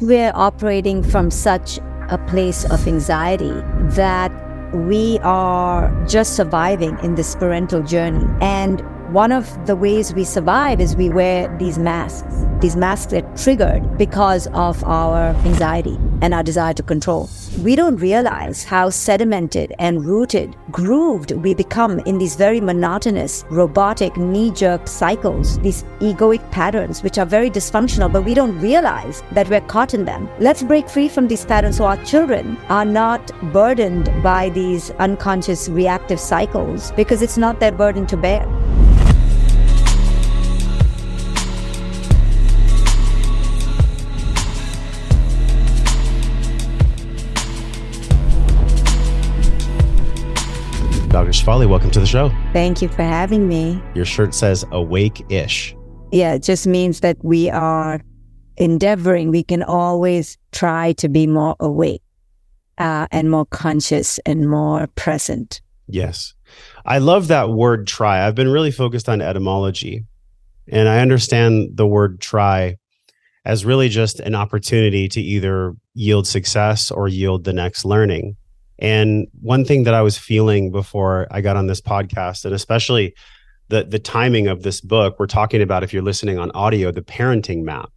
We're operating from such a place of anxiety that we are just surviving in this parental journey. And one of the ways we survive is we wear these masks. These masks are triggered because of our anxiety and our desire to control. We don't realize how sedimented and rooted, grooved we become in these very monotonous, robotic, knee jerk cycles, these egoic patterns, which are very dysfunctional, but we don't realize that we're caught in them. Let's break free from these patterns so our children are not burdened by these unconscious reactive cycles because it's not their burden to bear. Dr. Shefali, welcome to the show. Thank you for having me. Your shirt says awake ish. Yeah, it just means that we are endeavoring, we can always try to be more awake uh, and more conscious and more present. Yes. I love that word try. I've been really focused on etymology, and I understand the word try as really just an opportunity to either yield success or yield the next learning. And one thing that I was feeling before I got on this podcast, and especially the the timing of this book, we're talking about if you're listening on audio, the parenting map.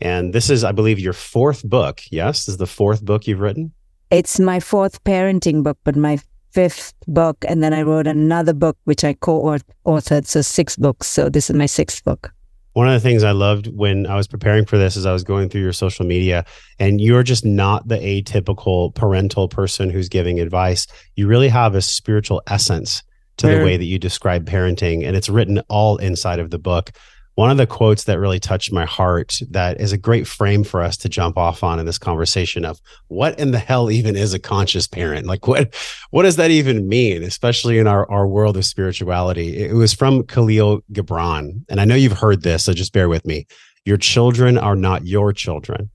And this is, I believe, your fourth book. Yes, this is the fourth book you've written. It's my fourth parenting book, but my fifth book, and then I wrote another book which I co-authored, so six books. So this is my sixth book. One of the things I loved when I was preparing for this is I was going through your social media and you're just not the atypical parental person who's giving advice. You really have a spiritual essence to the way that you describe parenting and it's written all inside of the book one of the quotes that really touched my heart that is a great frame for us to jump off on in this conversation of what in the hell even is a conscious parent? Like what what does that even mean especially in our, our world of spirituality? It was from khalil gibran and i know you've heard this so just bear with me. Your children are not your children.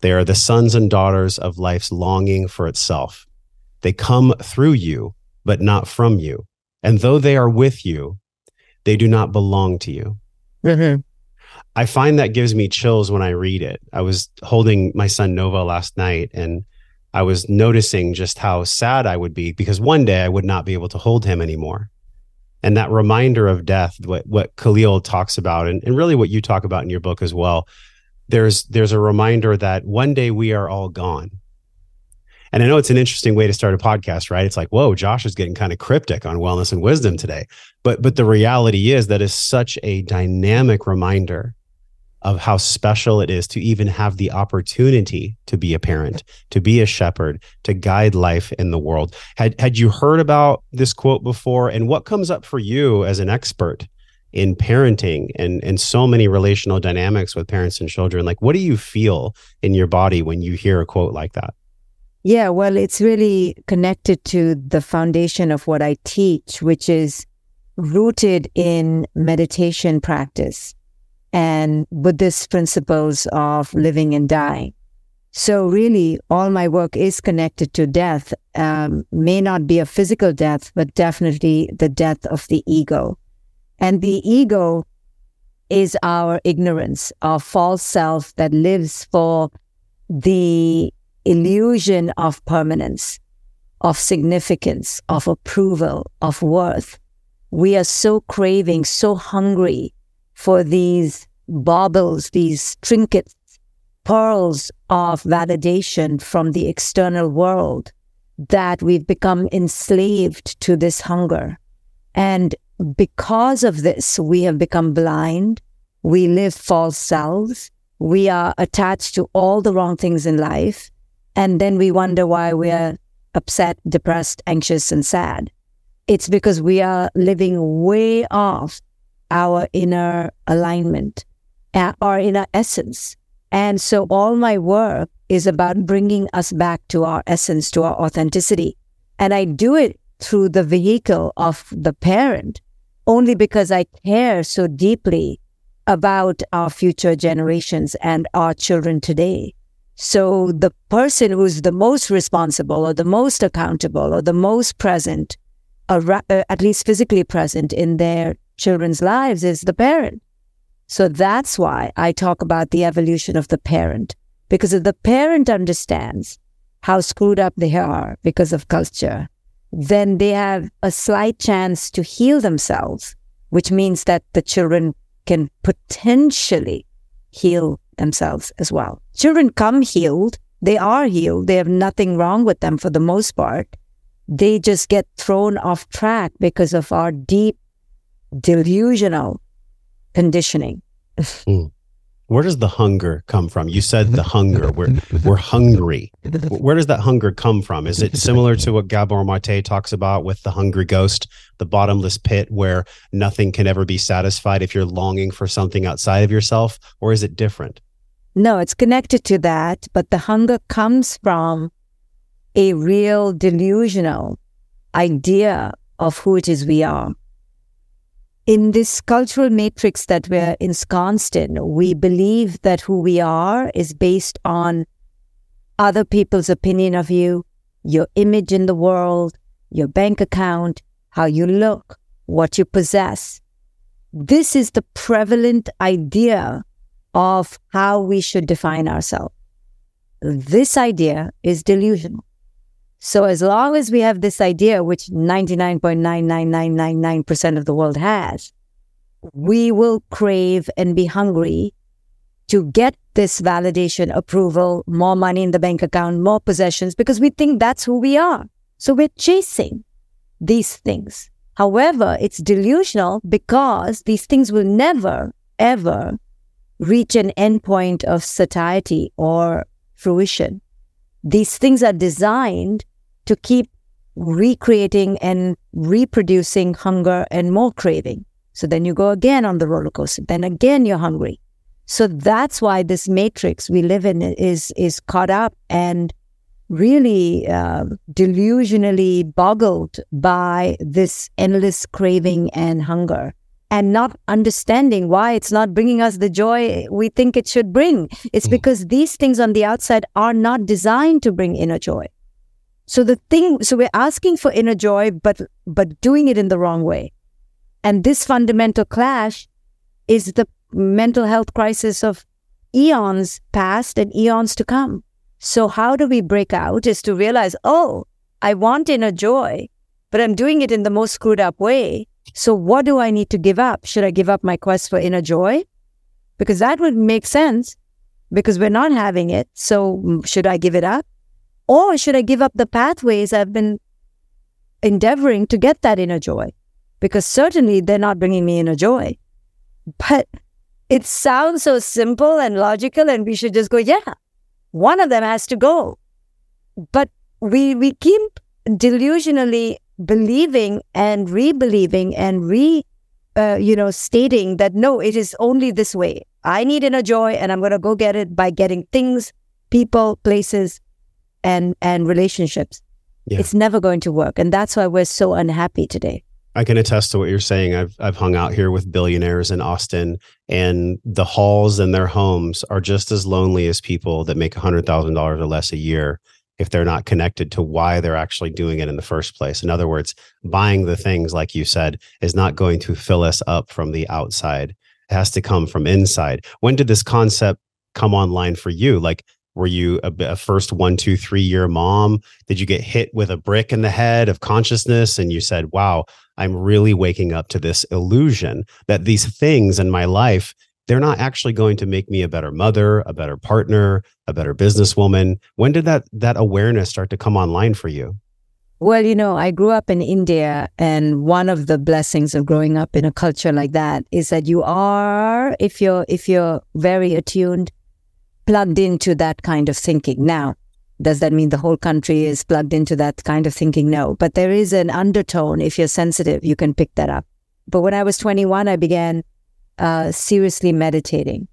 They are the sons and daughters of life's longing for itself. They come through you but not from you. And though they are with you they do not belong to you Mm-hmm. I find that gives me chills when I read it. I was holding my son Nova last night and I was noticing just how sad I would be because one day I would not be able to hold him anymore. And that reminder of death, what, what Khalil talks about, and, and really what you talk about in your book as well, there's there's a reminder that one day we are all gone. And I know it's an interesting way to start a podcast, right? It's like, whoa, Josh is getting kind of cryptic on wellness and wisdom today. But but the reality is that is such a dynamic reminder of how special it is to even have the opportunity to be a parent, to be a shepherd, to guide life in the world. Had had you heard about this quote before and what comes up for you as an expert in parenting and and so many relational dynamics with parents and children? Like what do you feel in your body when you hear a quote like that? Yeah, well, it's really connected to the foundation of what I teach, which is rooted in meditation practice and Buddhist principles of living and dying. So, really, all my work is connected to death. Um, may not be a physical death, but definitely the death of the ego. And the ego is our ignorance, our false self that lives for the illusion of permanence, of significance, of approval, of worth. We are so craving, so hungry for these baubles, these trinkets, pearls of validation from the external world that we've become enslaved to this hunger. And because of this, we have become blind. We live false selves. We are attached to all the wrong things in life. And then we wonder why we're upset, depressed, anxious, and sad. It's because we are living way off our inner alignment, our inner essence. And so all my work is about bringing us back to our essence, to our authenticity. And I do it through the vehicle of the parent only because I care so deeply about our future generations and our children today. So the person who's the most responsible or the most accountable or the most present, or uh, at least physically present in their children's lives is the parent. So that's why I talk about the evolution of the parent, Because if the parent understands how screwed up they are because of culture, then they have a slight chance to heal themselves, which means that the children can potentially heal themselves as well. Children come healed. They are healed. They have nothing wrong with them for the most part. They just get thrown off track because of our deep delusional conditioning. mm. Where does the hunger come from? You said the hunger. We're we're hungry. Where does that hunger come from? Is it similar to what Gabor Mate talks about with the hungry ghost, the bottomless pit where nothing can ever be satisfied if you're longing for something outside of yourself, or is it different? No, it's connected to that, but the hunger comes from a real delusional idea of who it is we are in this cultural matrix that we're ensconced in, we believe that who we are is based on other people's opinion of you, your image in the world, your bank account, how you look, what you possess. This is the prevalent idea of how we should define ourselves. This idea is delusional. So as long as we have this idea, which 99.99999% of the world has, we will crave and be hungry to get this validation, approval, more money in the bank account, more possessions, because we think that's who we are. So we're chasing these things. However, it's delusional because these things will never, ever reach an endpoint of satiety or fruition. These things are designed to keep recreating and reproducing hunger and more craving. So then you go again on the roller coaster. Then again you're hungry. So that's why this matrix we live in is is caught up and really uh, delusionally boggled by this endless craving and hunger and not understanding why it's not bringing us the joy we think it should bring. It's mm. because these things on the outside are not designed to bring inner joy. So the thing, so we're asking for inner joy, but but doing it in the wrong way. And this fundamental clash is the mental health crisis of eons past and eons to come. So how do we break out is to realize, oh, I want inner joy, but I'm doing it in the most screwed up way. So what do I need to give up? Should I give up my quest for inner joy? Because that would make sense because we're not having it. So mm, should I give it up? Or should I give up the pathways I've been endeavoring to get that inner joy? Because certainly they're not bringing me inner joy. But it sounds so simple and logical, and we should just go, yeah, one of them has to go. But we, we keep delusionally believing and re-believing and re uh, you know stating that no it is only this way i need inner joy and i'm going to go get it by getting things people places and and relationships. Yeah. It's never going to work, and that's why we're so unhappy today. I can attest to what you're saying. I've I've hung out here with billionaires in Austin, and the halls in their homes are just as lonely as people that make hundred thousand dollars or less a year if they're not connected to why they're actually doing it in the first place. In other words, buying the things, like you said, is not going to fill us up from the outside. It has to come from inside. When did this concept come online for you? Like were you a, a, first one, two, three year mom? Did you get hit with a brick in the head of consciousness and you said, wow, I'm really waking up to this illusion that these things in my life, they're not actually going to make me a better mother, a better partner, a better businesswoman. When did that that awareness start to come online for you? Well, you know, I grew up in India, and one of the blessings of growing up in a culture like that is that you are, if you're if you're very attuned, plugged into that kind of thinking. Now, does that mean the whole country is plugged into that kind of thinking? No, but there is an undertone. If you're sensitive, you can pick that up. But when I was 21, I began uh, seriously meditating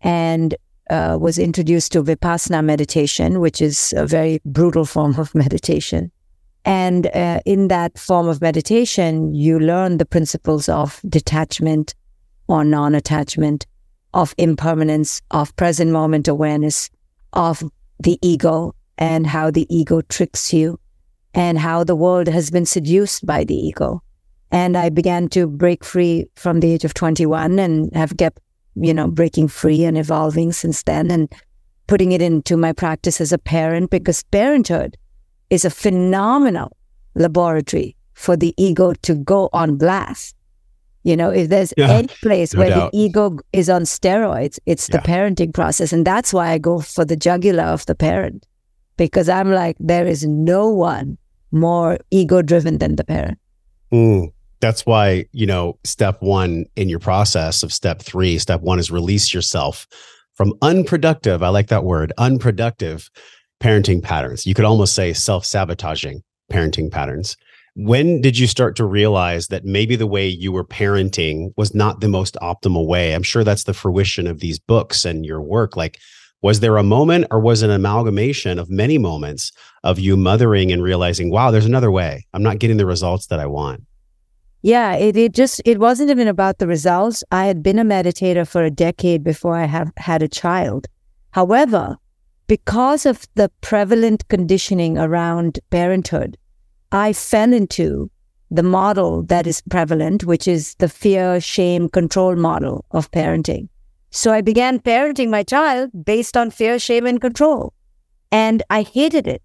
and uh, was introduced to Vipassana meditation, which is a very brutal form of meditation. And uh, in that form of meditation, you learn the principles of detachment or non attachment, of impermanence, of present moment awareness, of the ego and how the ego tricks you and how the world has been seduced by the ego. And I began to break free from the age of 21 and have kept, you know, breaking free and evolving since then. And putting it into my practice as a parent because parenthood is a phenomenal laboratory for the ego to go on blast. You know, if there's yeah, any place no where doubt. the ego is on steroids, it's yeah. the parenting process. And that's why I go for the jugular of the parent because I'm like, there is no one more ego driven than the parent. Mm, that's why, you know, step one in your process of step three, step one is release yourself from unproductive. I like that word, unproductive parenting patterns. You could almost say self sabotaging parenting patterns when did you start to realize that maybe the way you were parenting was not the most optimal way? I'm sure that's the fruition of these books and your work. Like was there a moment or was it an amalgamation of many moments of you mothering and realizing wow there's another way. I'm not getting the results that i want yeah it, it just it wasn't even about the results. I had been a meditator for a decade before i have had a child. However because of the prevalent conditioning around parenthood I fell into the model that is prevalent, which is the fear, shame, control model of parenting. So I began parenting my child based on fear, shame, and control. And I hated it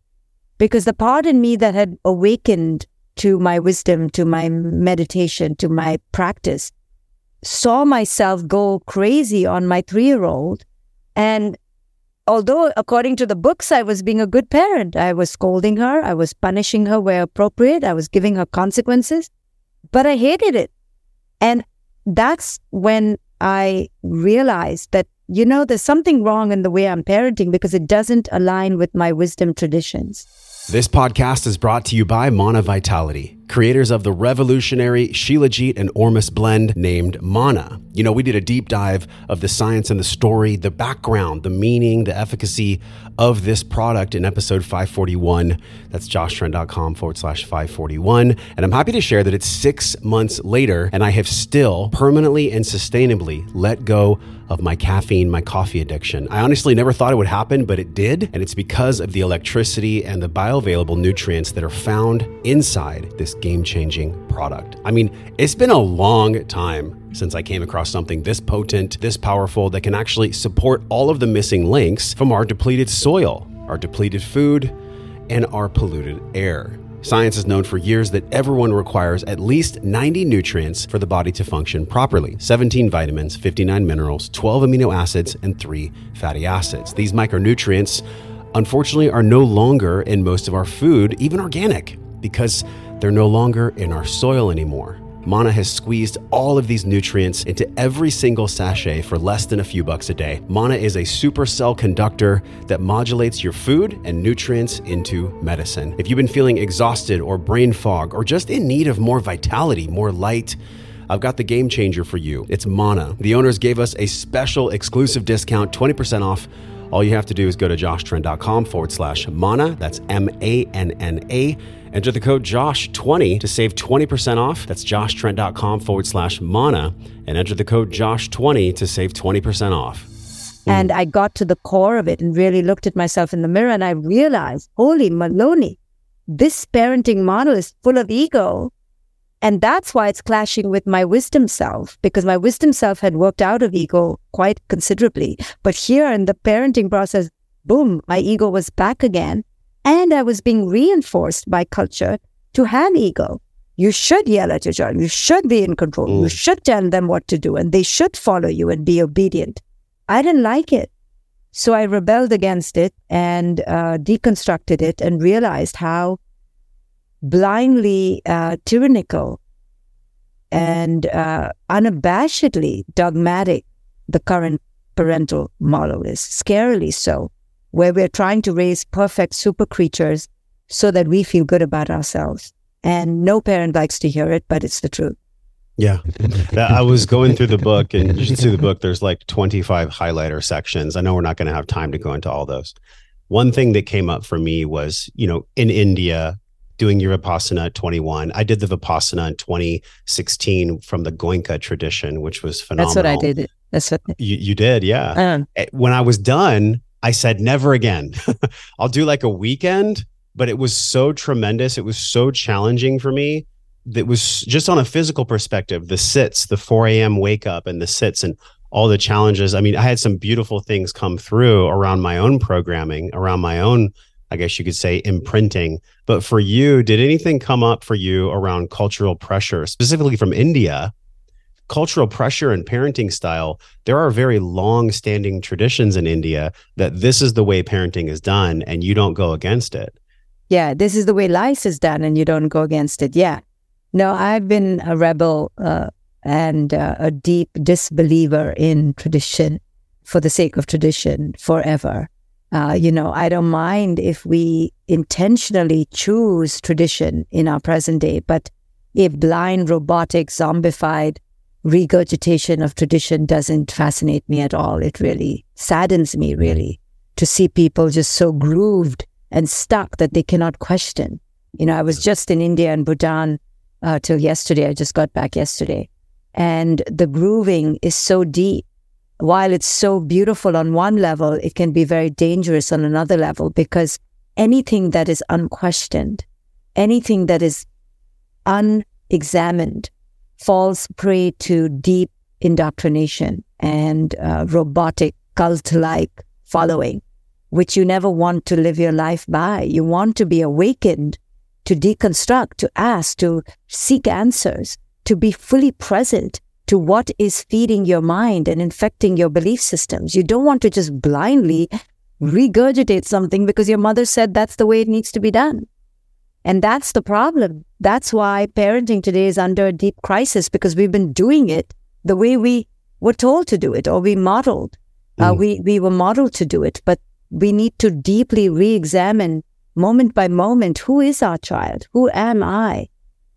because the part in me that had awakened to my wisdom, to my meditation, to my practice, saw myself go crazy on my three year old and although according to the books i was being a good parent. I was scolding her. I was punishing her where appropriate. I was giving her consequences. But i hated it. And that's when i realized that you know there's something wrong in the way i'm parenting because it doesn't align with my wisdom traditions. This podcast is brought to you by Manna Vitality, creators of the revolutionary Shilajit and Ormus blend named Manna. You know, we did a deep dive of the science and the story, the background, the meaning, the efficacy of this product in episode 541. That's joshtrent.com forward slash 541. And I'm happy to share that it's six months later, and I have still permanently and sustainably let go of my caffeine, my coffee addiction. I honestly never thought it would happen, but it did. And it's because of the electricity and the bioavailable nutrients that are found inside this game changing product. I mean, it's been a long time since I came across something this potent, this powerful, that can actually support all of the missing links from our depleted soil, our depleted food, and our polluted air. Science has known for years that everyone requires at least 90 nutrients for the body to function properly 17 vitamins, 59 minerals, 12 amino acids, and 3 fatty acids. These micronutrients, unfortunately, are no longer in most of our food, even organic, because they're no longer in our soil anymore. Manna has squeezed all of these nutrients into every single sachet for less than a few bucks a day. Manna is a supercell conductor that modulates your food and nutrients into medicine. If you've been feeling exhausted or brain fog or just in need of more vitality, more light, I've got the game changer for you. It's Manna. The owners gave us a special exclusive discount, 20% off. All you have to do is go to joshtrent.com forward slash manna. That's M A N N A Enter the code JOSH20 to save 20% off. That's joshtrent.com forward slash manna and enter the code JOSH20 to save 20% off. Hmm. And I got to the core of it and really looked at myself in the mirror and I realized, holy Maloney, this parenting model is full of ego. And that's why it's clashing with my wisdom self, because my wisdom self had worked out of ego quite considerably. But here in the parenting process, boom, my ego was back again. And I was being reinforced by culture to have ego. You should yell at your child. You should be in control. Mm. You should tell them what to do and they should follow you and be obedient. I didn't like it. So I rebelled against it and uh, deconstructed it and realized how blindly uh, tyrannical and uh, unabashedly dogmatic the current parental model is, scarily so where we're trying to raise perfect super creatures so that we feel good about ourselves. And no parent likes to hear it, but it's the truth. Yeah. I was going through the book and you should see the book. There's like 25 highlighter sections. I know we're not going to have time to go into all those. One thing that came up for me was, you know, in India, doing your Vipassana at 21. I did the Vipassana in 2016 from the Goenka tradition, which was phenomenal. That's what I did. That's what you, you did. Yeah. Um, when I was done, I said, never again. I'll do like a weekend, but it was so tremendous. It was so challenging for me. That was just on a physical perspective, the sits, the 4 a.m. wake up and the sits and all the challenges. I mean, I had some beautiful things come through around my own programming, around my own, I guess you could say, imprinting. But for you, did anything come up for you around cultural pressure, specifically from India? Cultural pressure and parenting style, there are very long standing traditions in India that this is the way parenting is done and you don't go against it. Yeah, this is the way life is done and you don't go against it. Yeah. No, I've been a rebel uh, and uh, a deep disbeliever in tradition for the sake of tradition forever. Uh, you know, I don't mind if we intentionally choose tradition in our present day, but a blind, robotic, zombified regurgitation of tradition doesn't fascinate me at all. It really saddens me, really, to see people just so grooved and stuck that they cannot question. You know, I was just in India and Bhutan uh, till yesterday. I just got back yesterday. And the grooving is so deep. While it's so beautiful on one level, it can be very dangerous on another level because anything that is unquestioned, anything that is unexamined, falls prey to deep indoctrination and uh, robotic cult like following, which you never want to live your life by. You want to be awakened to deconstruct, to ask, to seek answers, to be fully present to what is feeding your mind and infecting your belief systems. You don't want to just blindly regurgitate something because your mother said that's the way it needs to be done. And that's the problem. That's why parenting today is under a deep crisis because we've been doing it the way we were told to do it or we modeled. Uh, mm. Uh, we, we were modeled to do it, but we need to deeply re examine moment by moment, who is our child? Who am I?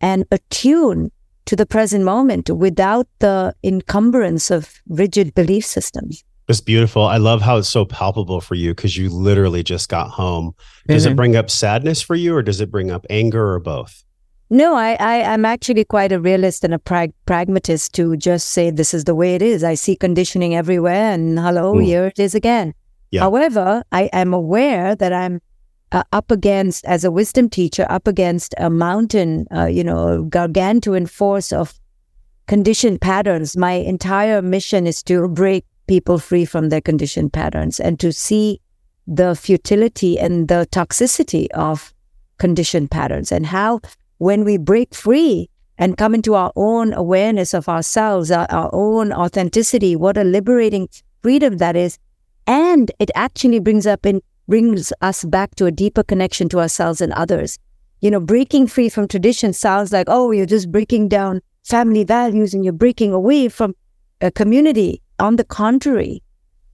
And attune to the present moment without the encumbrance of rigid belief systems. It's beautiful. I love how it's so palpable for you because you literally just got home. Does mm-hmm. it bring up sadness for you or does it bring up anger or both? No, I, I, am actually quite a realist and a prag- pragmatist to just say this is the way it is. I see conditioning everywhere and hello, mm. here it is again. Yeah. However, I am aware that I'm uh, up against, as a wisdom teacher, up against a mountain, uh, you know, gargantuan force of conditioned patterns. My entire mission is to break people free from their conditioned patterns and to see the futility and the toxicity of conditioned patterns and how when we break free and come into our own awareness of ourselves, our, our own authenticity, what a liberating freedom that is. And it actually brings up in brings us back to a deeper connection to ourselves and others. You know, breaking free from tradition sounds like, oh, you're just breaking down family values and you're breaking away from a community. On the contrary,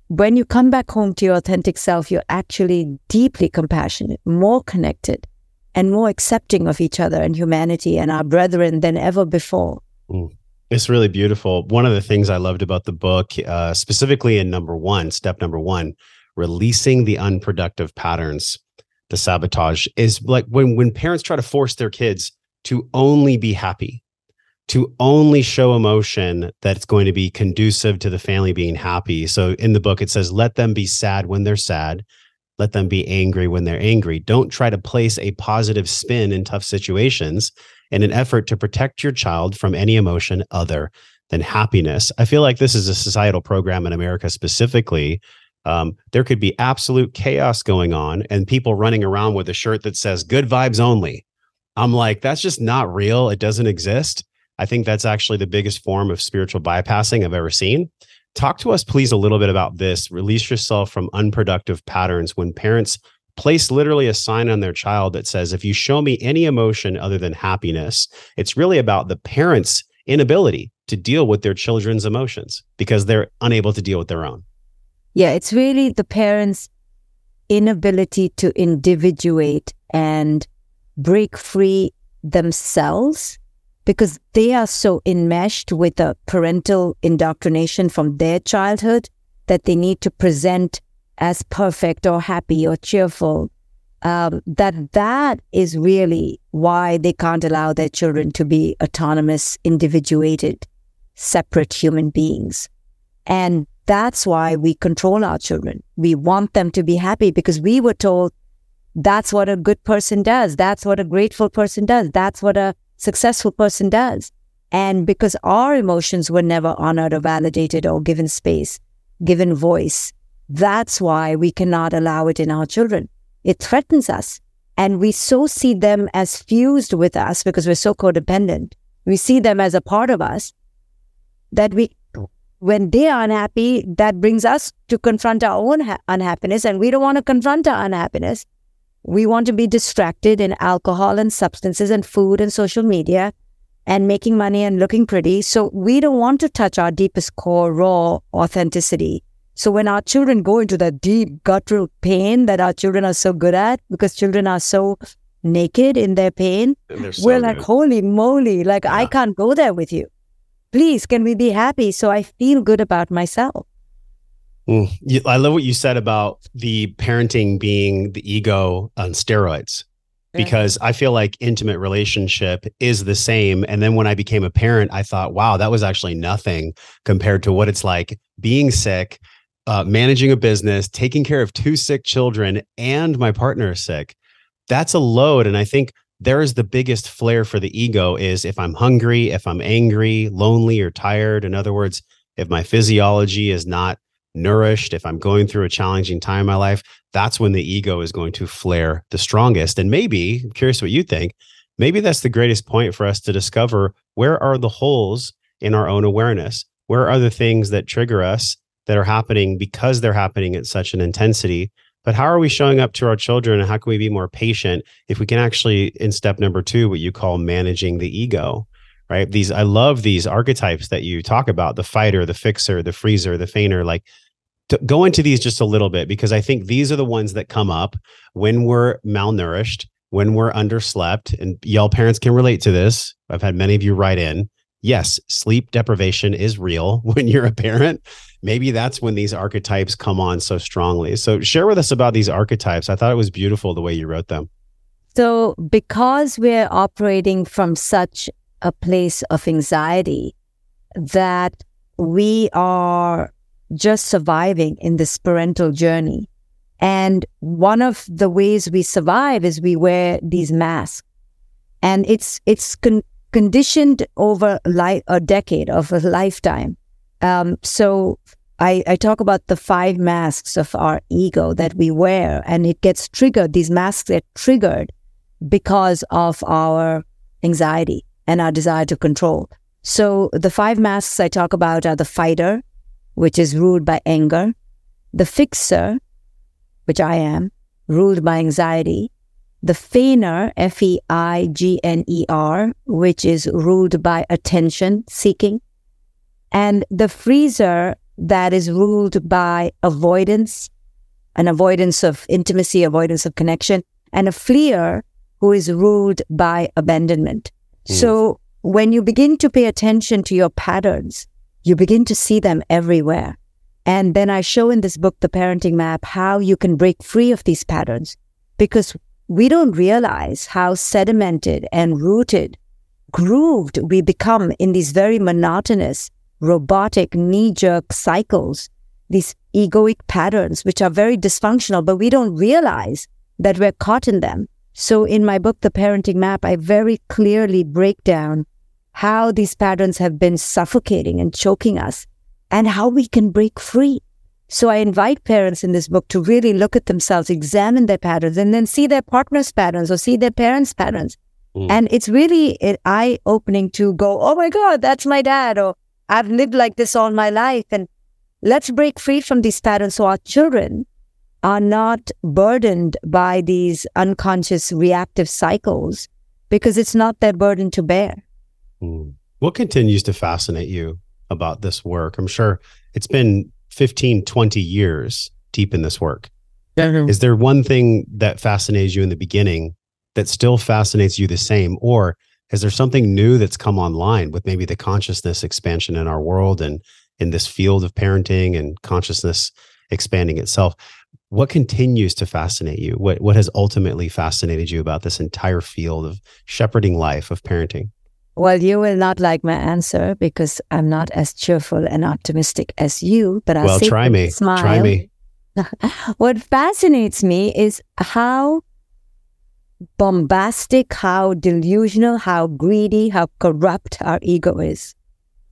when you come back home to your authentic self, you're actually deeply compassionate, more connected, and more accepting of each other and humanity and our brethren than ever before. Mm. It's really beautiful. One of the things I loved about the book, uh, specifically in number one, step number one, releasing the unproductive patterns, the sabotage is like when when parents try to force their kids to only be happy, to only show emotion that's going to be conducive to the family being happy. So in the book it says let them be sad when they're sad, let them be angry when they're angry. Don't try to place a positive spin in tough situations in an effort to protect your child from any emotion other than happiness. I feel like this is a societal program in America specifically um, there could be absolute chaos going on and people running around with a shirt that says good vibes only. I'm like, that's just not real. It doesn't exist. I think that's actually the biggest form of spiritual bypassing I've ever seen. Talk to us, please, a little bit about this. Release yourself from unproductive patterns when parents place literally a sign on their child that says, if you show me any emotion other than happiness, it's really about the parents' inability to deal with their children's emotions because they're unable to deal with their own. Yeah, it's really the parents' inability to individuate and break free themselves because they are so enmeshed with a parental indoctrination from their childhood that they need to present as perfect or happy or cheerful um, that that is really why they can't allow their children to be autonomous individuated separate human beings and that's why we control our children. We want them to be happy because we were told that's what a good person does. That's what a grateful person does. That's what a successful person does. And because our emotions were never honored or validated or given space, given voice, that's why we cannot allow it in our children. It threatens us. And we so see them as fused with us because we're so codependent. We see them as a part of us that we, when they are unhappy, that brings us to confront our own ha- unhappiness. And we don't want to confront our unhappiness. We want to be distracted in alcohol and substances and food and social media and making money and looking pretty. So we don't want to touch our deepest core, raw authenticity. So when our children go into that deep guttural pain that our children are so good at, because children are so naked in their pain, so we're like, holy moly, like yeah. I can't go there with you. Please, can we be happy so I feel good about myself? Mm. I love what you said about the parenting being the ego on steroids because I feel like intimate relationship is the same. And then when I became a parent, I thought, wow, that was actually nothing compared to what it's like being sick, uh, managing a business, taking care of two sick children, and my partner is sick. That's a load. And I think there is the biggest flare for the ego is if I'm hungry, if I'm angry, lonely, or tired. In other words, if my physiology is not nourished, if I'm going through a challenging time in my life, that's when the ego is going to flare the strongest. And maybe, I'm curious what you think, maybe that's the greatest point for us to discover where are the holes in our own awareness? Where are the things that trigger us that are happening because they're happening at such an intensity? But how are we showing up to our children and how can we be more patient if we can actually, in step number two, what you call managing the ego? Right. These, I love these archetypes that you talk about the fighter, the fixer, the freezer, the feigner. Like to go into these just a little bit because I think these are the ones that come up when we're malnourished, when we're underslept, and y'all parents can relate to this. I've had many of you write in. Yes, sleep deprivation is real when you're a parent. Maybe that's when these archetypes come on so strongly. So, share with us about these archetypes. I thought it was beautiful the way you wrote them. So, because we're operating from such a place of anxiety that we are just surviving in this parental journey. And one of the ways we survive is we wear these masks. And it's it's con- conditioned over li- a decade of a lifetime. Um, so I, I talk about the five masks of our ego that we wear, and it gets triggered. These masks get triggered because of our anxiety and our desire to control. So the five masks I talk about are the fighter, which is ruled by anger, the fixer, which I am, ruled by anxiety, the feigner, F E I G N E R, which is ruled by attention seeking, and the freezer that is ruled by avoidance, an avoidance of intimacy, avoidance of connection, and a fleer who is ruled by abandonment. Mm. So when you begin to pay attention to your patterns, you begin to see them everywhere. And then I show in this book, The Parenting Map, how you can break free of these patterns because we don't realize how sedimented and rooted, grooved we become in these very monotonous, robotic, knee jerk cycles, these egoic patterns, which are very dysfunctional, but we don't realize that we're caught in them. So in my book, The Parenting Map, I very clearly break down how these patterns have been suffocating and choking us and how we can break free. So I invite parents in this book to really look at themselves, examine their patterns, and then see their partner's patterns or see their parents' patterns. Mm. And it's really eye opening to go, oh my God, that's my dad, or I've lived like this all my life. And let's break free from these patterns so our children are not burdened by these unconscious reactive cycles because it's not their burden to bear. Mm. What continues to fascinate you about this work? I'm sure it's been 15, 20 years deep in this work. Yeah. Is there one thing that fascinates you in the beginning that still fascinates you the same? Or is there something new that's come online with maybe the consciousness expansion in our world and in this field of parenting and consciousness expanding itself? What continues to fascinate you? What what has ultimately fascinated you about this entire field of shepherding life, of parenting? Well, you will not like my answer because I'm not as cheerful and optimistic as you, but I'll well, try me. Smile. Try me. what fascinates me is how bombastic, how delusional, how greedy, how corrupt our ego is.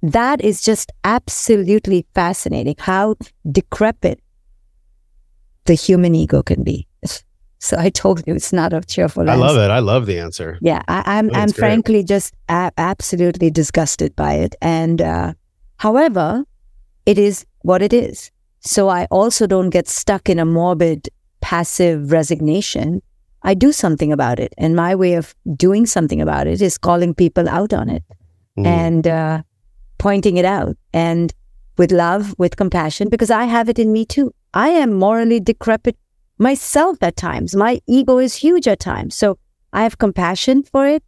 That is just absolutely fascinating how decrepit the human ego can be. So I told you it's not a cheerful. I answer. love it. I love the answer. Yeah, I, am I'm, I'm frankly just a- absolutely disgusted by it. And uh, however, it is what it is. So I also don't get stuck in a morbid, passive resignation. I do something about it, and my way of doing something about it is calling people out on it mm. and uh, pointing it out, and with love, with compassion, because I have it in me too. I am morally decrepit myself at times. My ego is huge at times. So I have compassion for it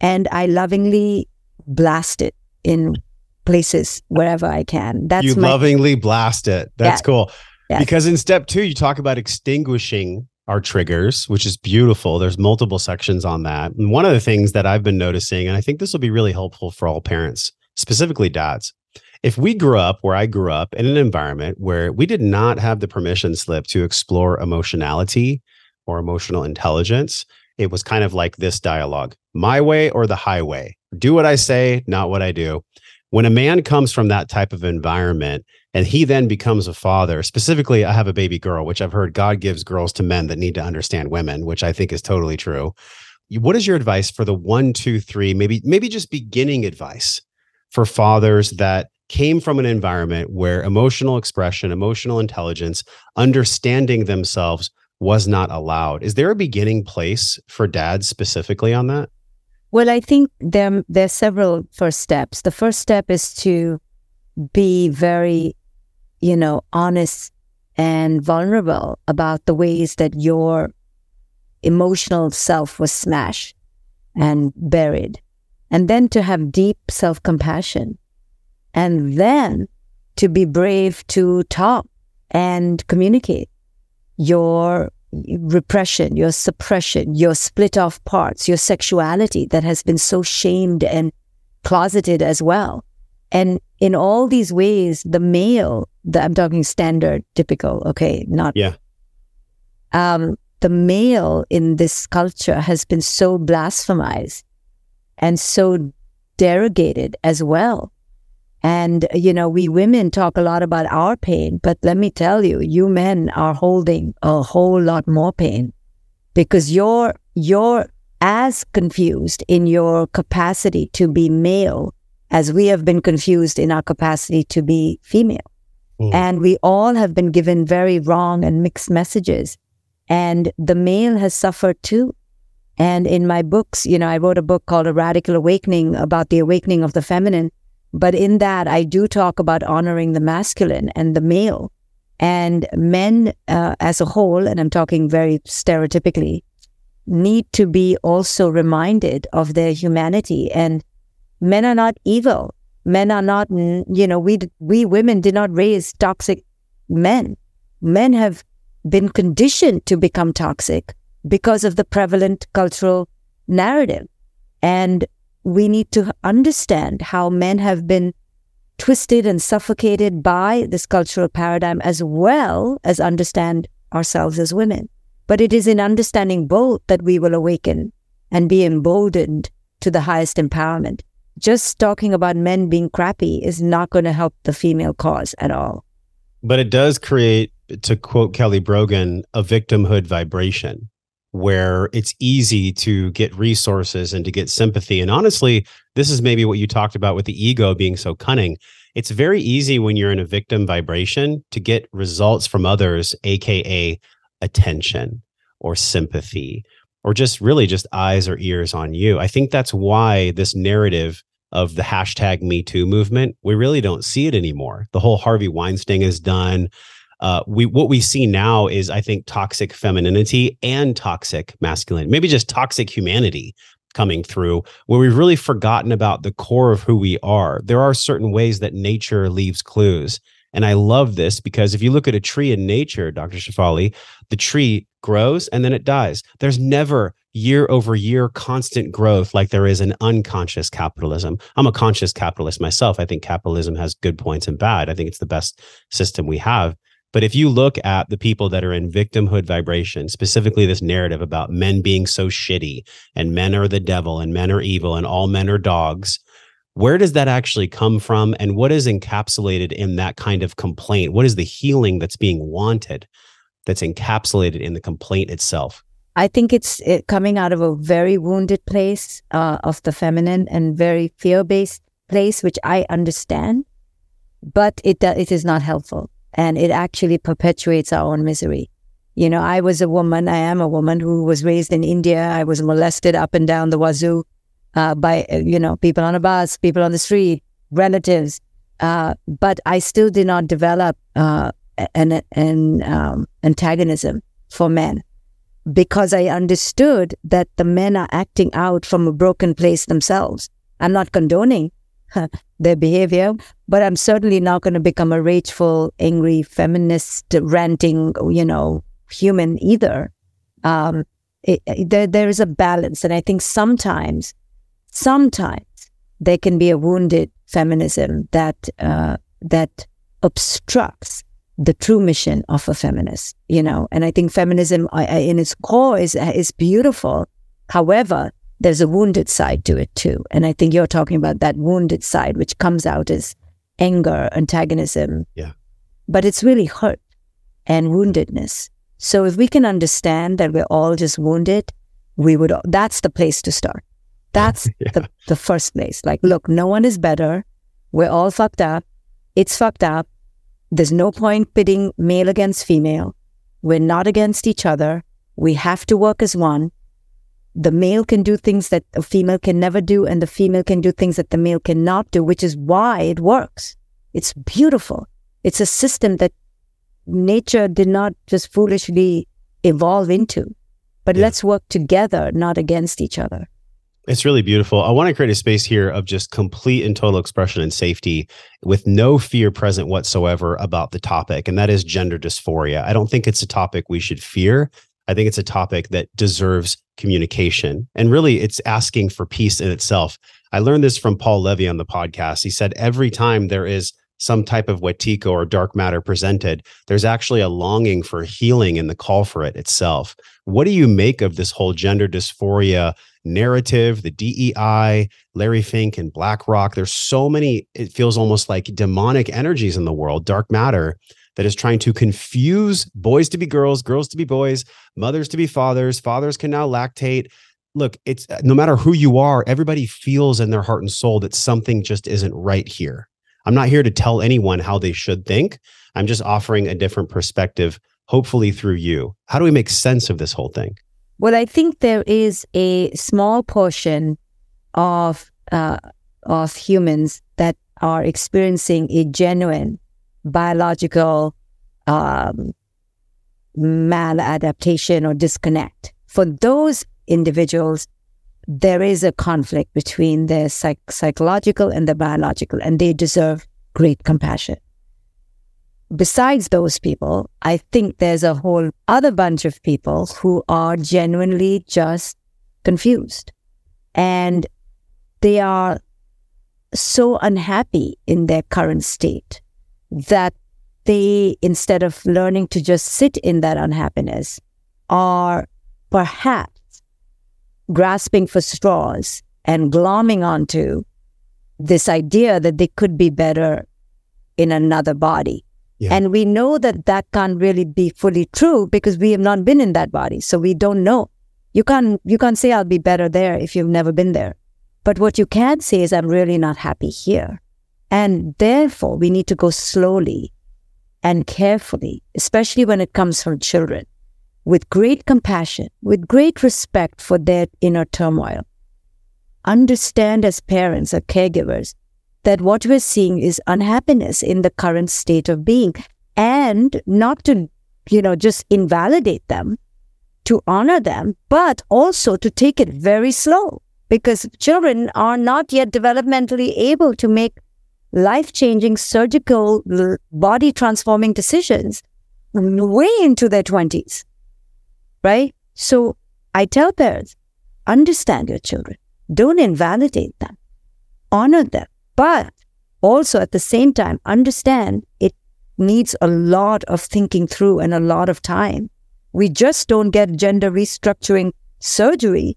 and I lovingly blast it in places wherever I can. That's you my, lovingly blast it. That's yeah. cool. Yeah. Because in step two, you talk about extinguishing our triggers, which is beautiful. There's multiple sections on that. And one of the things that I've been noticing, and I think this will be really helpful for all parents, specifically dads, if we grew up where I grew up in an environment where we did not have the permission slip to explore emotionality or emotional intelligence, it was kind of like this dialogue my way or the highway. Do what I say, not what I do. When a man comes from that type of environment and he then becomes a father, specifically, I have a baby girl, which I've heard God gives girls to men that need to understand women, which I think is totally true. What is your advice for the one, two, three, maybe, maybe just beginning advice for fathers that came from an environment where emotional expression, emotional intelligence, understanding themselves was not allowed. Is there a beginning place for dads specifically on that? Well, I think there, there are several first steps. The first step is to be very, you know, honest and vulnerable about the ways that your emotional self was smashed and buried. And then to have deep self compassion and then to be brave to talk and communicate your repression, your suppression, your split off parts, your sexuality that has been so shamed and closeted as well. And in all these ways, the male, the, I'm talking standard, typical, okay, not. Yeah. Um, the male in this culture has been so blasphemized and so derogated as well and, you know, we women talk a lot about our pain, but let me tell you, you men are holding a whole lot more pain because you're, you're as confused in your capacity to be male as we have been confused in our capacity to be female. Mm. And we all have been given very wrong and mixed messages. And the male has suffered too. And in my books, you know, I wrote a book called A Radical Awakening about the awakening of the feminine. But in that, I do talk about honoring the masculine and the male. And men uh, as a whole, and I'm talking very stereotypically, need to be also reminded of their humanity. And men are not evil. Men are not, you know, we, we women did not raise toxic men. Men have been conditioned to become toxic because of the prevalent cultural narrative. And we need to understand how men have been twisted and suffocated by this cultural paradigm as well as understand ourselves as women. But it is in understanding both that we will awaken and be emboldened to the highest empowerment. Just talking about men being crappy is not going to help the female cause at all. But it does create, to quote Kelly Brogan, a victimhood vibration where it's easy to get resources and to get sympathy. And honestly, this is maybe what you talked about with the ego being so cunning. It's very easy when you're in a victim vibration to get results from others, AKA attention or sympathy or just really just eyes or ears on you. I think that's why this narrative of the hashtag Me Too movement, we really don't see it anymore. The whole Harvey Weinstein is done uh, we what we see now is I think toxic femininity and toxic masculine, maybe just toxic humanity coming through where we've really forgotten about the core of who we are. There are certain ways that nature leaves clues. And I love this because if you look at a tree in nature, Dr. Shefali, the tree grows and then it dies. There's never year over year constant growth like there is in unconscious capitalism. I'm a conscious capitalist myself. I think capitalism has good points and bad. I think it's the best system we have. But if you look at the people that are in victimhood vibration, specifically this narrative about men being so shitty and men are the devil and men are evil and all men are dogs, where does that actually come from? And what is encapsulated in that kind of complaint? What is the healing that's being wanted that's encapsulated in the complaint itself? I think it's it coming out of a very wounded place uh, of the feminine and very fear based place, which I understand, but it it is not helpful, and it actually perpetuates our own misery. You know, I was a woman. I am a woman who was raised in India. I was molested up and down the wazoo uh, by uh, you know people on a bus, people on the street, relatives. Uh, but I still did not develop uh, an, an um, antagonism for men because I understood that the men are acting out from a broken place themselves. I'm not condoning their behavior, but I'm certainly not going to become a rageful, angry, feminist, ranting, you know, human either. Um, it, it, there, there is a balance, and I think sometimes, sometimes there can be a wounded feminism that uh, that obstructs the true mission of a feminist, you know. And I think feminism, in its core, is is beautiful. However, there's a wounded side to it too, and I think you're talking about that wounded side, which comes out as anger, antagonism. Yeah. But it's really hurt and woundedness. So if we can understand that we're all just wounded, we would. That's the place to start. That's yeah. the the first place. Like, look, no one is better. We're all fucked up. It's fucked up there's no point pitting male against female. We're not against each other. We have to work as one. The male can do things that a female can never do, and the female can do things that the male cannot do, which is why it works. It's beautiful. It's a system that nature did not just foolishly evolve into. But yeah. let's work together, not against each other. It's really beautiful. I want to create a space here of just complete and total expression and safety with no fear present whatsoever about the topic, and that is gender dysphoria. I don't think it's a topic we should fear. I think it's a topic that deserves communication. And really, it's asking for peace in itself. I learned this from Paul Levy on the podcast. He said every time there is some type of wetiko or dark matter presented, there's actually a longing for healing in the call for it itself. What do you make of this whole gender dysphoria narrative, the DEI, Larry Fink, and BlackRock? There's so many, it feels almost like demonic energies in the world, dark matter that is trying to confuse boys to be girls, girls to be boys, mothers to be fathers. Fathers can now lactate. Look, it's no matter who you are, everybody feels in their heart and soul that something just isn't right here. I'm not here to tell anyone how they should think. I'm just offering a different perspective, hopefully through you. How do we make sense of this whole thing? Well, I think there is a small portion of uh, of humans that are experiencing a genuine biological um, maladaptation or disconnect. For those individuals, there is a conflict between their psych- psychological and the biological, and they deserve great compassion. Besides those people, I think there's a whole other bunch of people who are genuinely just confused. And they are so unhappy in their current state that they, instead of learning to just sit in that unhappiness, are perhaps grasping for straws and glomming onto this idea that they could be better in another body. Yeah. And we know that that can't really be fully true because we have not been in that body. So we don't know. You can't, you can't say I'll be better there if you've never been there. But what you can say is I'm really not happy here. And therefore we need to go slowly and carefully, especially when it comes from children with great compassion, with great respect for their inner turmoil. Understand as parents or caregivers that what we're seeing is unhappiness in the current state of being and not to, you know, just invalidate them, to honor them, but also to take it very slow because children are not yet developmentally able to make life changing surgical body transforming decisions way into their 20s right? So I tell parents, understand your children. Don't invalidate them. Honor them. But also at the same time, understand it needs a lot of thinking through and a lot of time. We just don't get gender restructuring surgery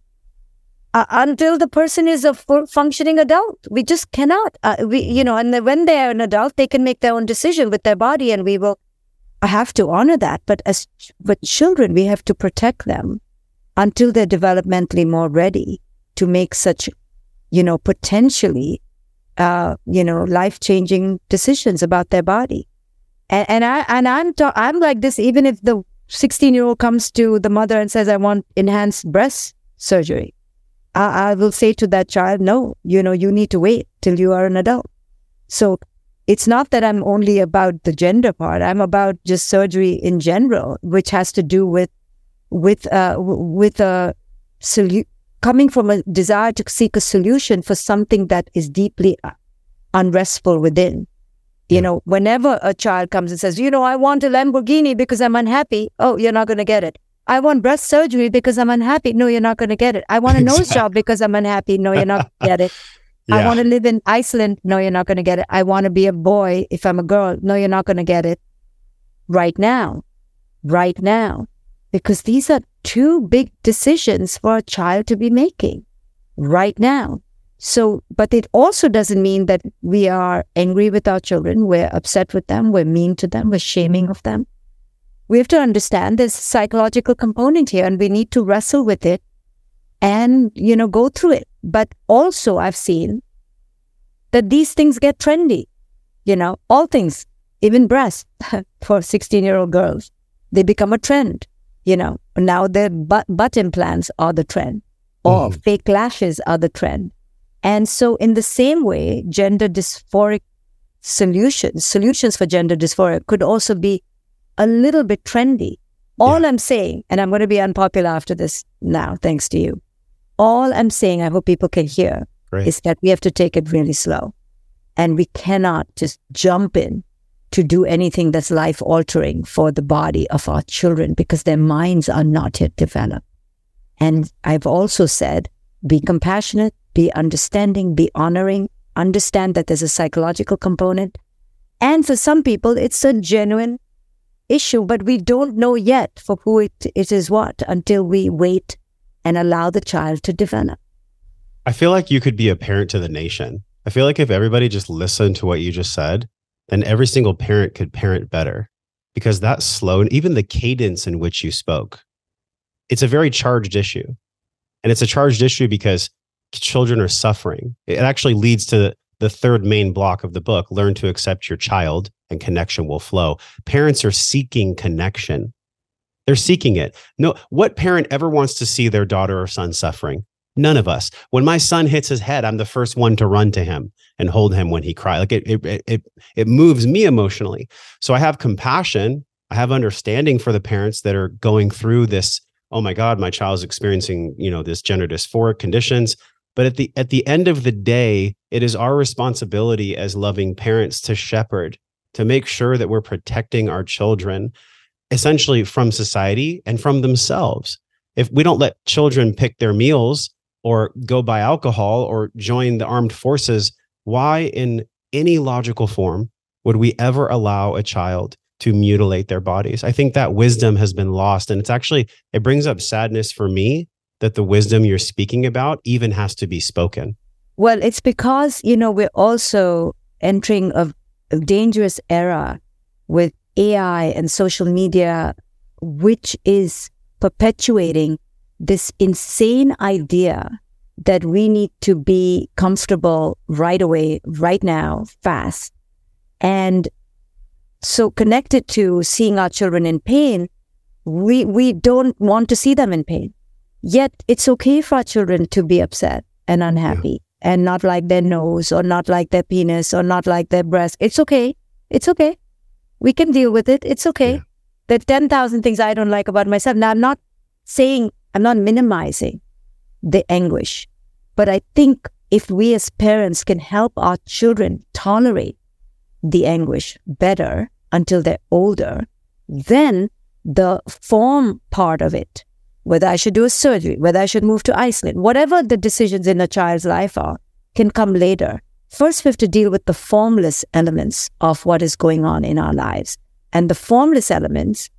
uh, until the person is a functioning adult. We just cannot. Uh, we, you know, and when they are an adult, they can make their own decision with their body, and we will I have to honor that. But as but children, we have to protect them until they're developmentally more ready to make such, you know, potentially, uh, you know, life changing decisions about their body. And, and I and I'm ta- I'm like this even if the 16 year old comes to the mother and says I want enhanced breast surgery. I, I will say to that child, no, you know, you need to wait till you are an adult. So it's not that I'm only about the gender part. I'm about just surgery in general, which has to do with with uh, with a solu- coming from a desire to seek a solution for something that is deeply uh, unrestful within. You know, whenever a child comes and says, you know, I want a Lamborghini because I'm unhappy. Oh, you're not going to get it. I want breast surgery because I'm unhappy. No, you're not going to get it. I want a exactly. nose job because I'm unhappy. No, you're not going to get it. Yeah. I want to live in Iceland. No, you're not going to get it. I want to be a boy if I'm a girl. No, you're not going to get it right now. Right now. Because these are two big decisions for a child to be making right now. So, but it also doesn't mean that we are angry with our children. We're upset with them. We're mean to them. We're shaming of them. We have to understand this psychological component here and we need to wrestle with it and, you know, go through it. But also, I've seen that these things get trendy, you know, all things, even breasts for 16 year old girls, they become a trend, you know. Now their butt, butt implants are the trend, or mm. fake lashes are the trend. And so, in the same way, gender dysphoric solutions, solutions for gender dysphoria could also be a little bit trendy. All yeah. I'm saying, and I'm going to be unpopular after this now, thanks to you. All I'm saying, I hope people can hear, Great. is that we have to take it really slow. And we cannot just jump in to do anything that's life altering for the body of our children because their minds are not yet developed. And I've also said, be compassionate, be understanding, be honoring, understand that there's a psychological component. And for some people, it's a genuine issue, but we don't know yet for who it, it is what until we wait and allow the child to develop. I feel like you could be a parent to the nation. I feel like if everybody just listened to what you just said, then every single parent could parent better because that slow and even the cadence in which you spoke, it's a very charged issue. And it's a charged issue because children are suffering. It actually leads to the third main block of the book learn to accept your child and connection will flow. Parents are seeking connection. They're seeking it. No, what parent ever wants to see their daughter or son suffering? None of us. When my son hits his head, I'm the first one to run to him and hold him when he cries. Like it, it, it, it moves me emotionally. So I have compassion. I have understanding for the parents that are going through this. Oh my God, my child is experiencing, you know, this gender dysphoric conditions. But at the at the end of the day, it is our responsibility as loving parents to shepherd, to make sure that we're protecting our children essentially from society and from themselves. If we don't let children pick their meals or go buy alcohol or join the armed forces, why in any logical form would we ever allow a child to mutilate their bodies? I think that wisdom has been lost. And it's actually, it brings up sadness for me that the wisdom you're speaking about even has to be spoken. Well, it's because, you know, we're also entering a, dangerous era with AI and social media, which is perpetuating this insane idea that we need to be comfortable right away, right now, fast. And so connected to seeing our children in pain, we, we don't want to see them in pain. Yet it's okay for our children to be upset and unhappy. And not like their nose or not like their penis or not like their breast. It's okay. It's okay. We can deal with it. It's okay. Yeah. There are 10,000 things I don't like about myself. Now, I'm not saying, I'm not minimizing the anguish, but I think if we as parents can help our children tolerate the anguish better until they're older, then the form part of it whether I should do a surgery, whether I should move to Iceland, whatever the decisions in a child's life are, can come later. first we have to deal with the formless elements of what is going on in our lives. And the formless elements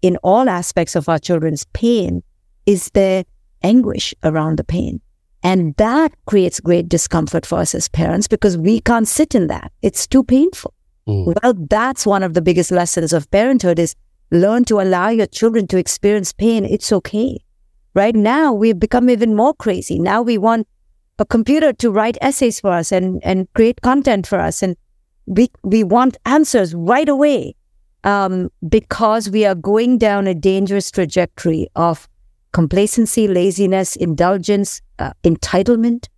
in all aspects of our children's pain is their anguish around the pain. And that creates great discomfort for us as parents because we can't sit in that. It's too painful. Mm. Well, that's one of the biggest lessons of parenthood is learn to allow your children to experience pain. It's okay. Right now, we've become even more crazy. Now we want a computer to write essays for us and, and create content for us. And we, we want answers right away um, because we are going down a dangerous trajectory of complacency, laziness, indulgence, uh, entitlement,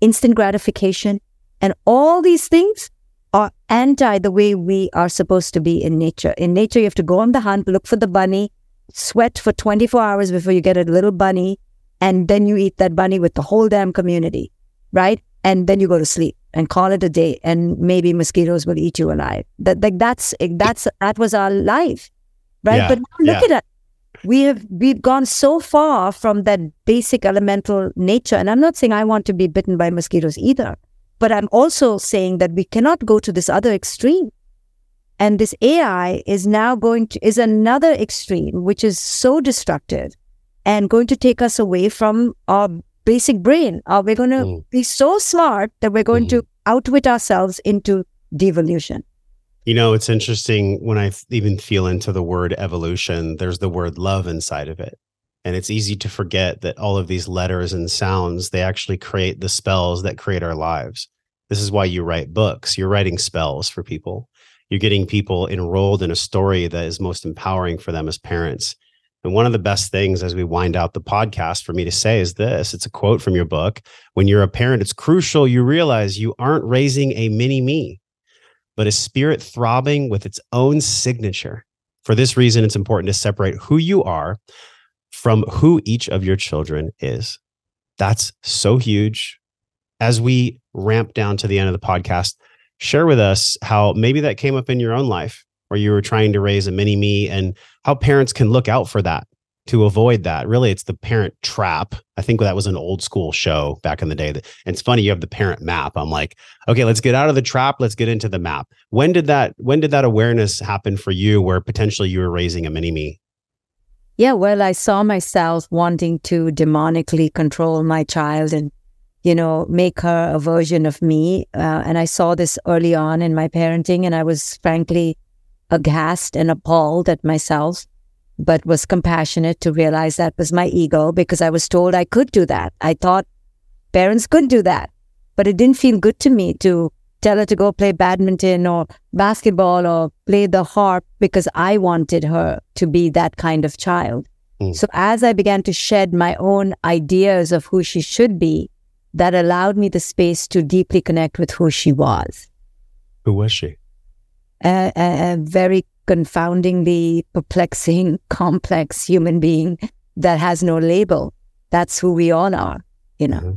instant gratification. And all these things are anti the way we are supposed to be in nature. In nature, you have to go on the hunt, look for the bunny, sweat for 24 hours before you get a little bunny, and then you eat that bunny with the whole damn community, right? And then you go to sleep and call it a day, and maybe mosquitoes will eat you alive. That like that's that's that was our life, right? Yeah, but now look yeah. at it. We have we've gone so far from that basic elemental nature, and I'm not saying I want to be bitten by mosquitoes either. But I'm also saying that we cannot go to this other extreme. And this AI is now going to, is another extreme, which is so destructive and going to take us away from our basic brain. Are we going to mm. be so smart that we're going mm. to outwit ourselves into devolution? You know, it's interesting when I even feel into the word evolution, there's the word love inside of it. And it's easy to forget that all of these letters and sounds, they actually create the spells that create our lives. This is why you write books. You're writing spells for people. You're getting people enrolled in a story that is most empowering for them as parents. And one of the best things as we wind out the podcast for me to say is this it's a quote from your book. When you're a parent, it's crucial you realize you aren't raising a mini me, but a spirit throbbing with its own signature. For this reason, it's important to separate who you are from who each of your children is. That's so huge. As we ramp down to the end of the podcast, share with us how maybe that came up in your own life where you were trying to raise a mini me and how parents can look out for that to avoid that. Really, it's the parent trap. I think that was an old school show back in the day. And it's funny, you have the parent map. I'm like, okay, let's get out of the trap. Let's get into the map. When did that, when did that awareness happen for you where potentially you were raising a mini me? Yeah, well, I saw myself wanting to demonically control my child and, you know, make her a version of me. Uh, and I saw this early on in my parenting, and I was frankly aghast and appalled at myself, but was compassionate to realize that was my ego because I was told I could do that. I thought parents could do that, but it didn't feel good to me to tell her to go play badminton or basketball or play the harp because I wanted her to be that kind of child. Mm. So as I began to shed my own ideas of who she should be, that allowed me the space to deeply connect with who she was. Who was she? A, a, a very confoundingly perplexing, complex human being that has no label. That's who we all are, you know. Mm-hmm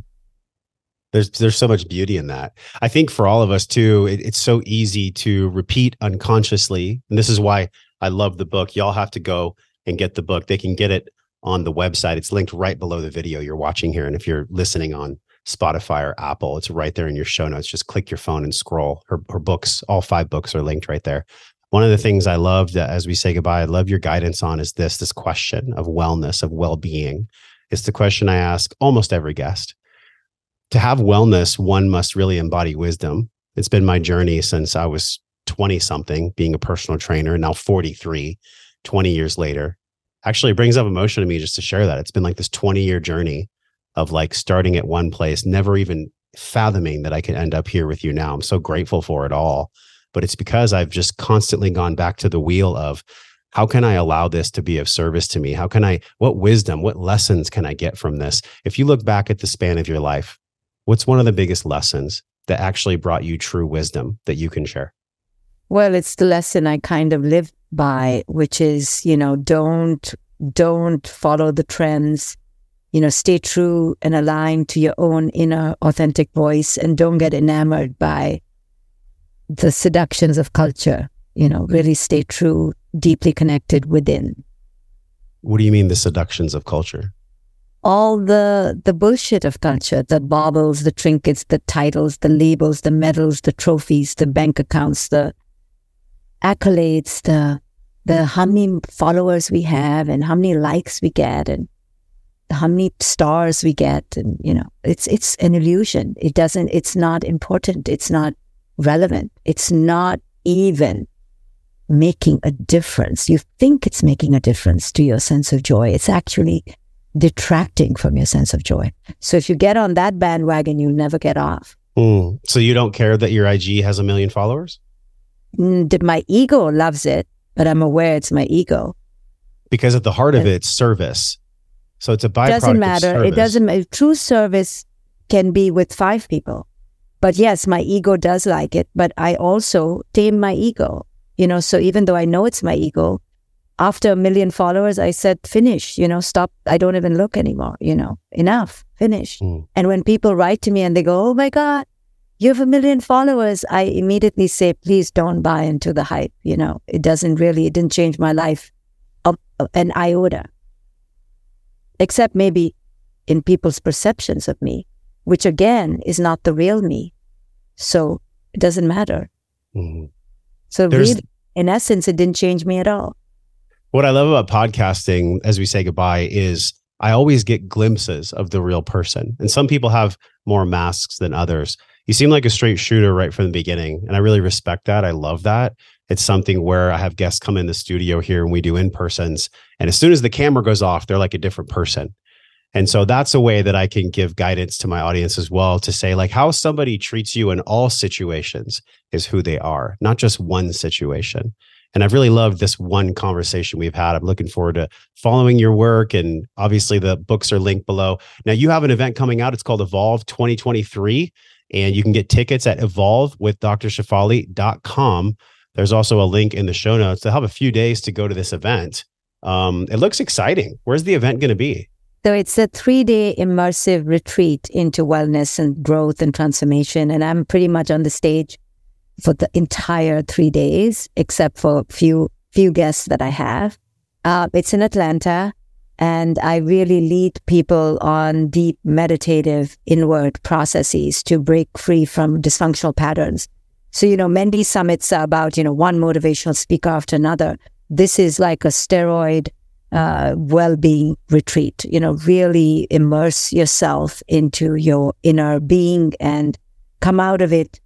there's there's so much beauty in that. I think for all of us too it, it's so easy to repeat unconsciously and this is why i love the book. Y'all have to go and get the book. They can get it on the website. It's linked right below the video you're watching here and if you're listening on spotify or apple it's right there in your show notes. Just click your phone and scroll. Her, her books all five books are linked right there. One of the things i loved as we say goodbye i love your guidance on is this this question of wellness of well-being. It's the question i ask almost every guest to have wellness, one must really embody wisdom. It's been my journey since I was 20 something, being a personal trainer, and now 43, 20 years later. Actually, it brings up emotion to me just to share that. It's been like this 20 year journey of like starting at one place, never even fathoming that I could end up here with you now. I'm so grateful for it all. But it's because I've just constantly gone back to the wheel of how can I allow this to be of service to me? How can I, what wisdom, what lessons can I get from this? If you look back at the span of your life, What's one of the biggest lessons that actually brought you true wisdom that you can share? Well, it's the lesson I kind of live by, mm-hmm. which is, you know, don't don't follow the trends. You know, stay true and aligned to your own inner authentic voice and don't get enamored by the seductions of culture. You know, mm-hmm. really stay true, deeply connected within. What do you mean the seductions of culture? All the the bullshit of culture, the baubles, the trinkets, the titles, the labels, the medals, the trophies, the bank accounts, the accolades, the the how many followers we have and how many likes we get and how many stars we get and you know it's it's an illusion. It doesn't it's not important. It's not relevant. It's not even making a difference. You think it's making a difference to your sense of joy. It's actually detracting from your sense of joy so if you get on that bandwagon you'll never get off mm. so you don't care that your ig has a million followers mm, my ego loves it but i'm aware it's my ego because at the heart of it, it's service so it's a byproduct. Doesn't matter. It doesn't matter. True service can be with five people. But yes, my ego does like it, but I also tame my ego. You know, so even though I know it's my ego, after a million followers, I said, finish, you know, stop. I don't even look anymore, you know, enough, finish. Mm. And when people write to me and they go, oh my God, you have a million followers, I immediately say, please don't buy into the hype. You know, it doesn't really, it didn't change my life an iota except maybe in people's perceptions of me, which again is not the real me. So it doesn't matter. Mm-hmm. So really, in essence, it didn't change me at all. What I love about podcasting as we say goodbye is I always get glimpses of the real person. And some people have more masks than others. You seem like a straight shooter right from the beginning. And I really respect that. I love that. It's something where I have guests come in the studio here and we do in persons. And as soon as the camera goes off, they're like a different person. And so that's a way that I can give guidance to my audience as well to say, like, how somebody treats you in all situations is who they are, not just one situation. And I've really loved this one conversation we've had. I'm looking forward to following your work. And obviously, the books are linked below. Now, you have an event coming out. It's called Evolve 2023. And you can get tickets at evolvewithdrashefali.com. There's also a link in the show notes. to have a few days to go to this event. Um, it looks exciting. Where's the event going to be? So it's a three day immersive retreat into wellness and growth and transformation. And I'm pretty much on the stage for the entire three days, except for a few, few guests that I have. Uh, it's in Atlanta and I really lead people on deep meditative inward processes to break free from dysfunctional patterns so, you know, Mendy summits are about, you know, one motivational speaker after another. This is like a steroid uh, well-being retreat. You know, really immerse yourself into your inner being and come out of it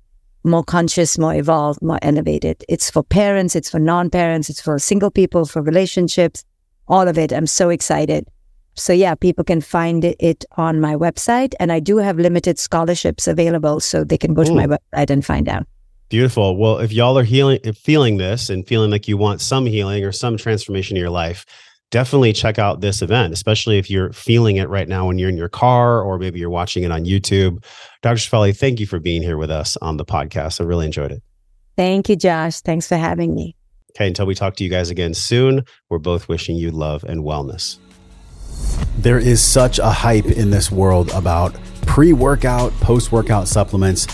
more conscious, more evolved, more elevated. It's for parents, it's for non-parents, it's for single people, for relationships, all of it. I'm so excited. So yeah, people can find it on my website, and I do have limited scholarships available, so they can go Ooh. to my website and find out. Beautiful. Well, if y'all are healing, feeling this and feeling like you want some healing or some transformation in your life, definitely check out this event, especially if you're feeling it right now when you're in your car or maybe you're watching it on YouTube. Dr. Shefali, thank you for being here with us on the podcast. I really enjoyed it. Thank you, Josh. Thanks for having me. Okay, until we talk to you guys again soon, we're both wishing you love and wellness. There is such a hype in this world about pre workout, post workout supplements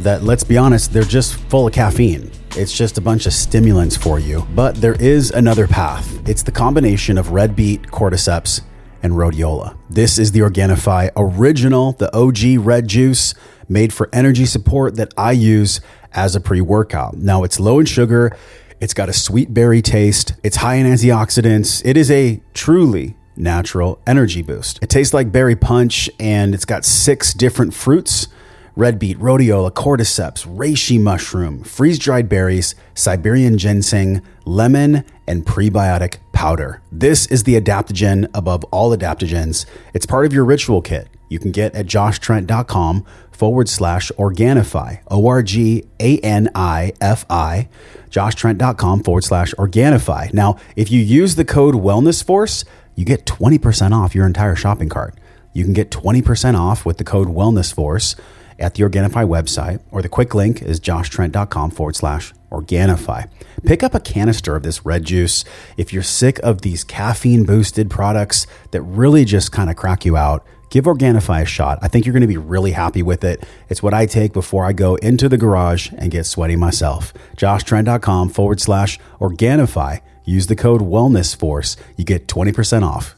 that, let's be honest, they're just full of caffeine. It's just a bunch of stimulants for you. But there is another path. It's the combination of red beet, cordyceps, and rhodiola. This is the Organifi original, the OG red juice made for energy support that I use as a pre workout. Now, it's low in sugar, it's got a sweet berry taste, it's high in antioxidants. It is a truly natural energy boost. It tastes like berry punch and it's got six different fruits red beet, rhodiola, cordyceps, reishi mushroom, freeze dried berries, Siberian ginseng, lemon, and prebiotic powder. This is the adaptogen above all adaptogens. It's part of your ritual kit. You can get at joshtrent.com forward slash Organifi, O R G A N I F I, joshtrent.com forward slash Organifi. Now, if you use the code Wellness Force, you get 20% off your entire shopping cart. You can get 20% off with the code Wellness Force at the Organifi website, or the quick link is joshtrent.com forward slash Organifi. Pick up a canister of this red juice if you're sick of these caffeine boosted products that really just kind of crack you out. Give Organifi a shot. I think you're going to be really happy with it. It's what I take before I go into the garage and get sweaty myself. joshtrent.com forward slash Organifi. Use the code Wellness Force. You get 20% off.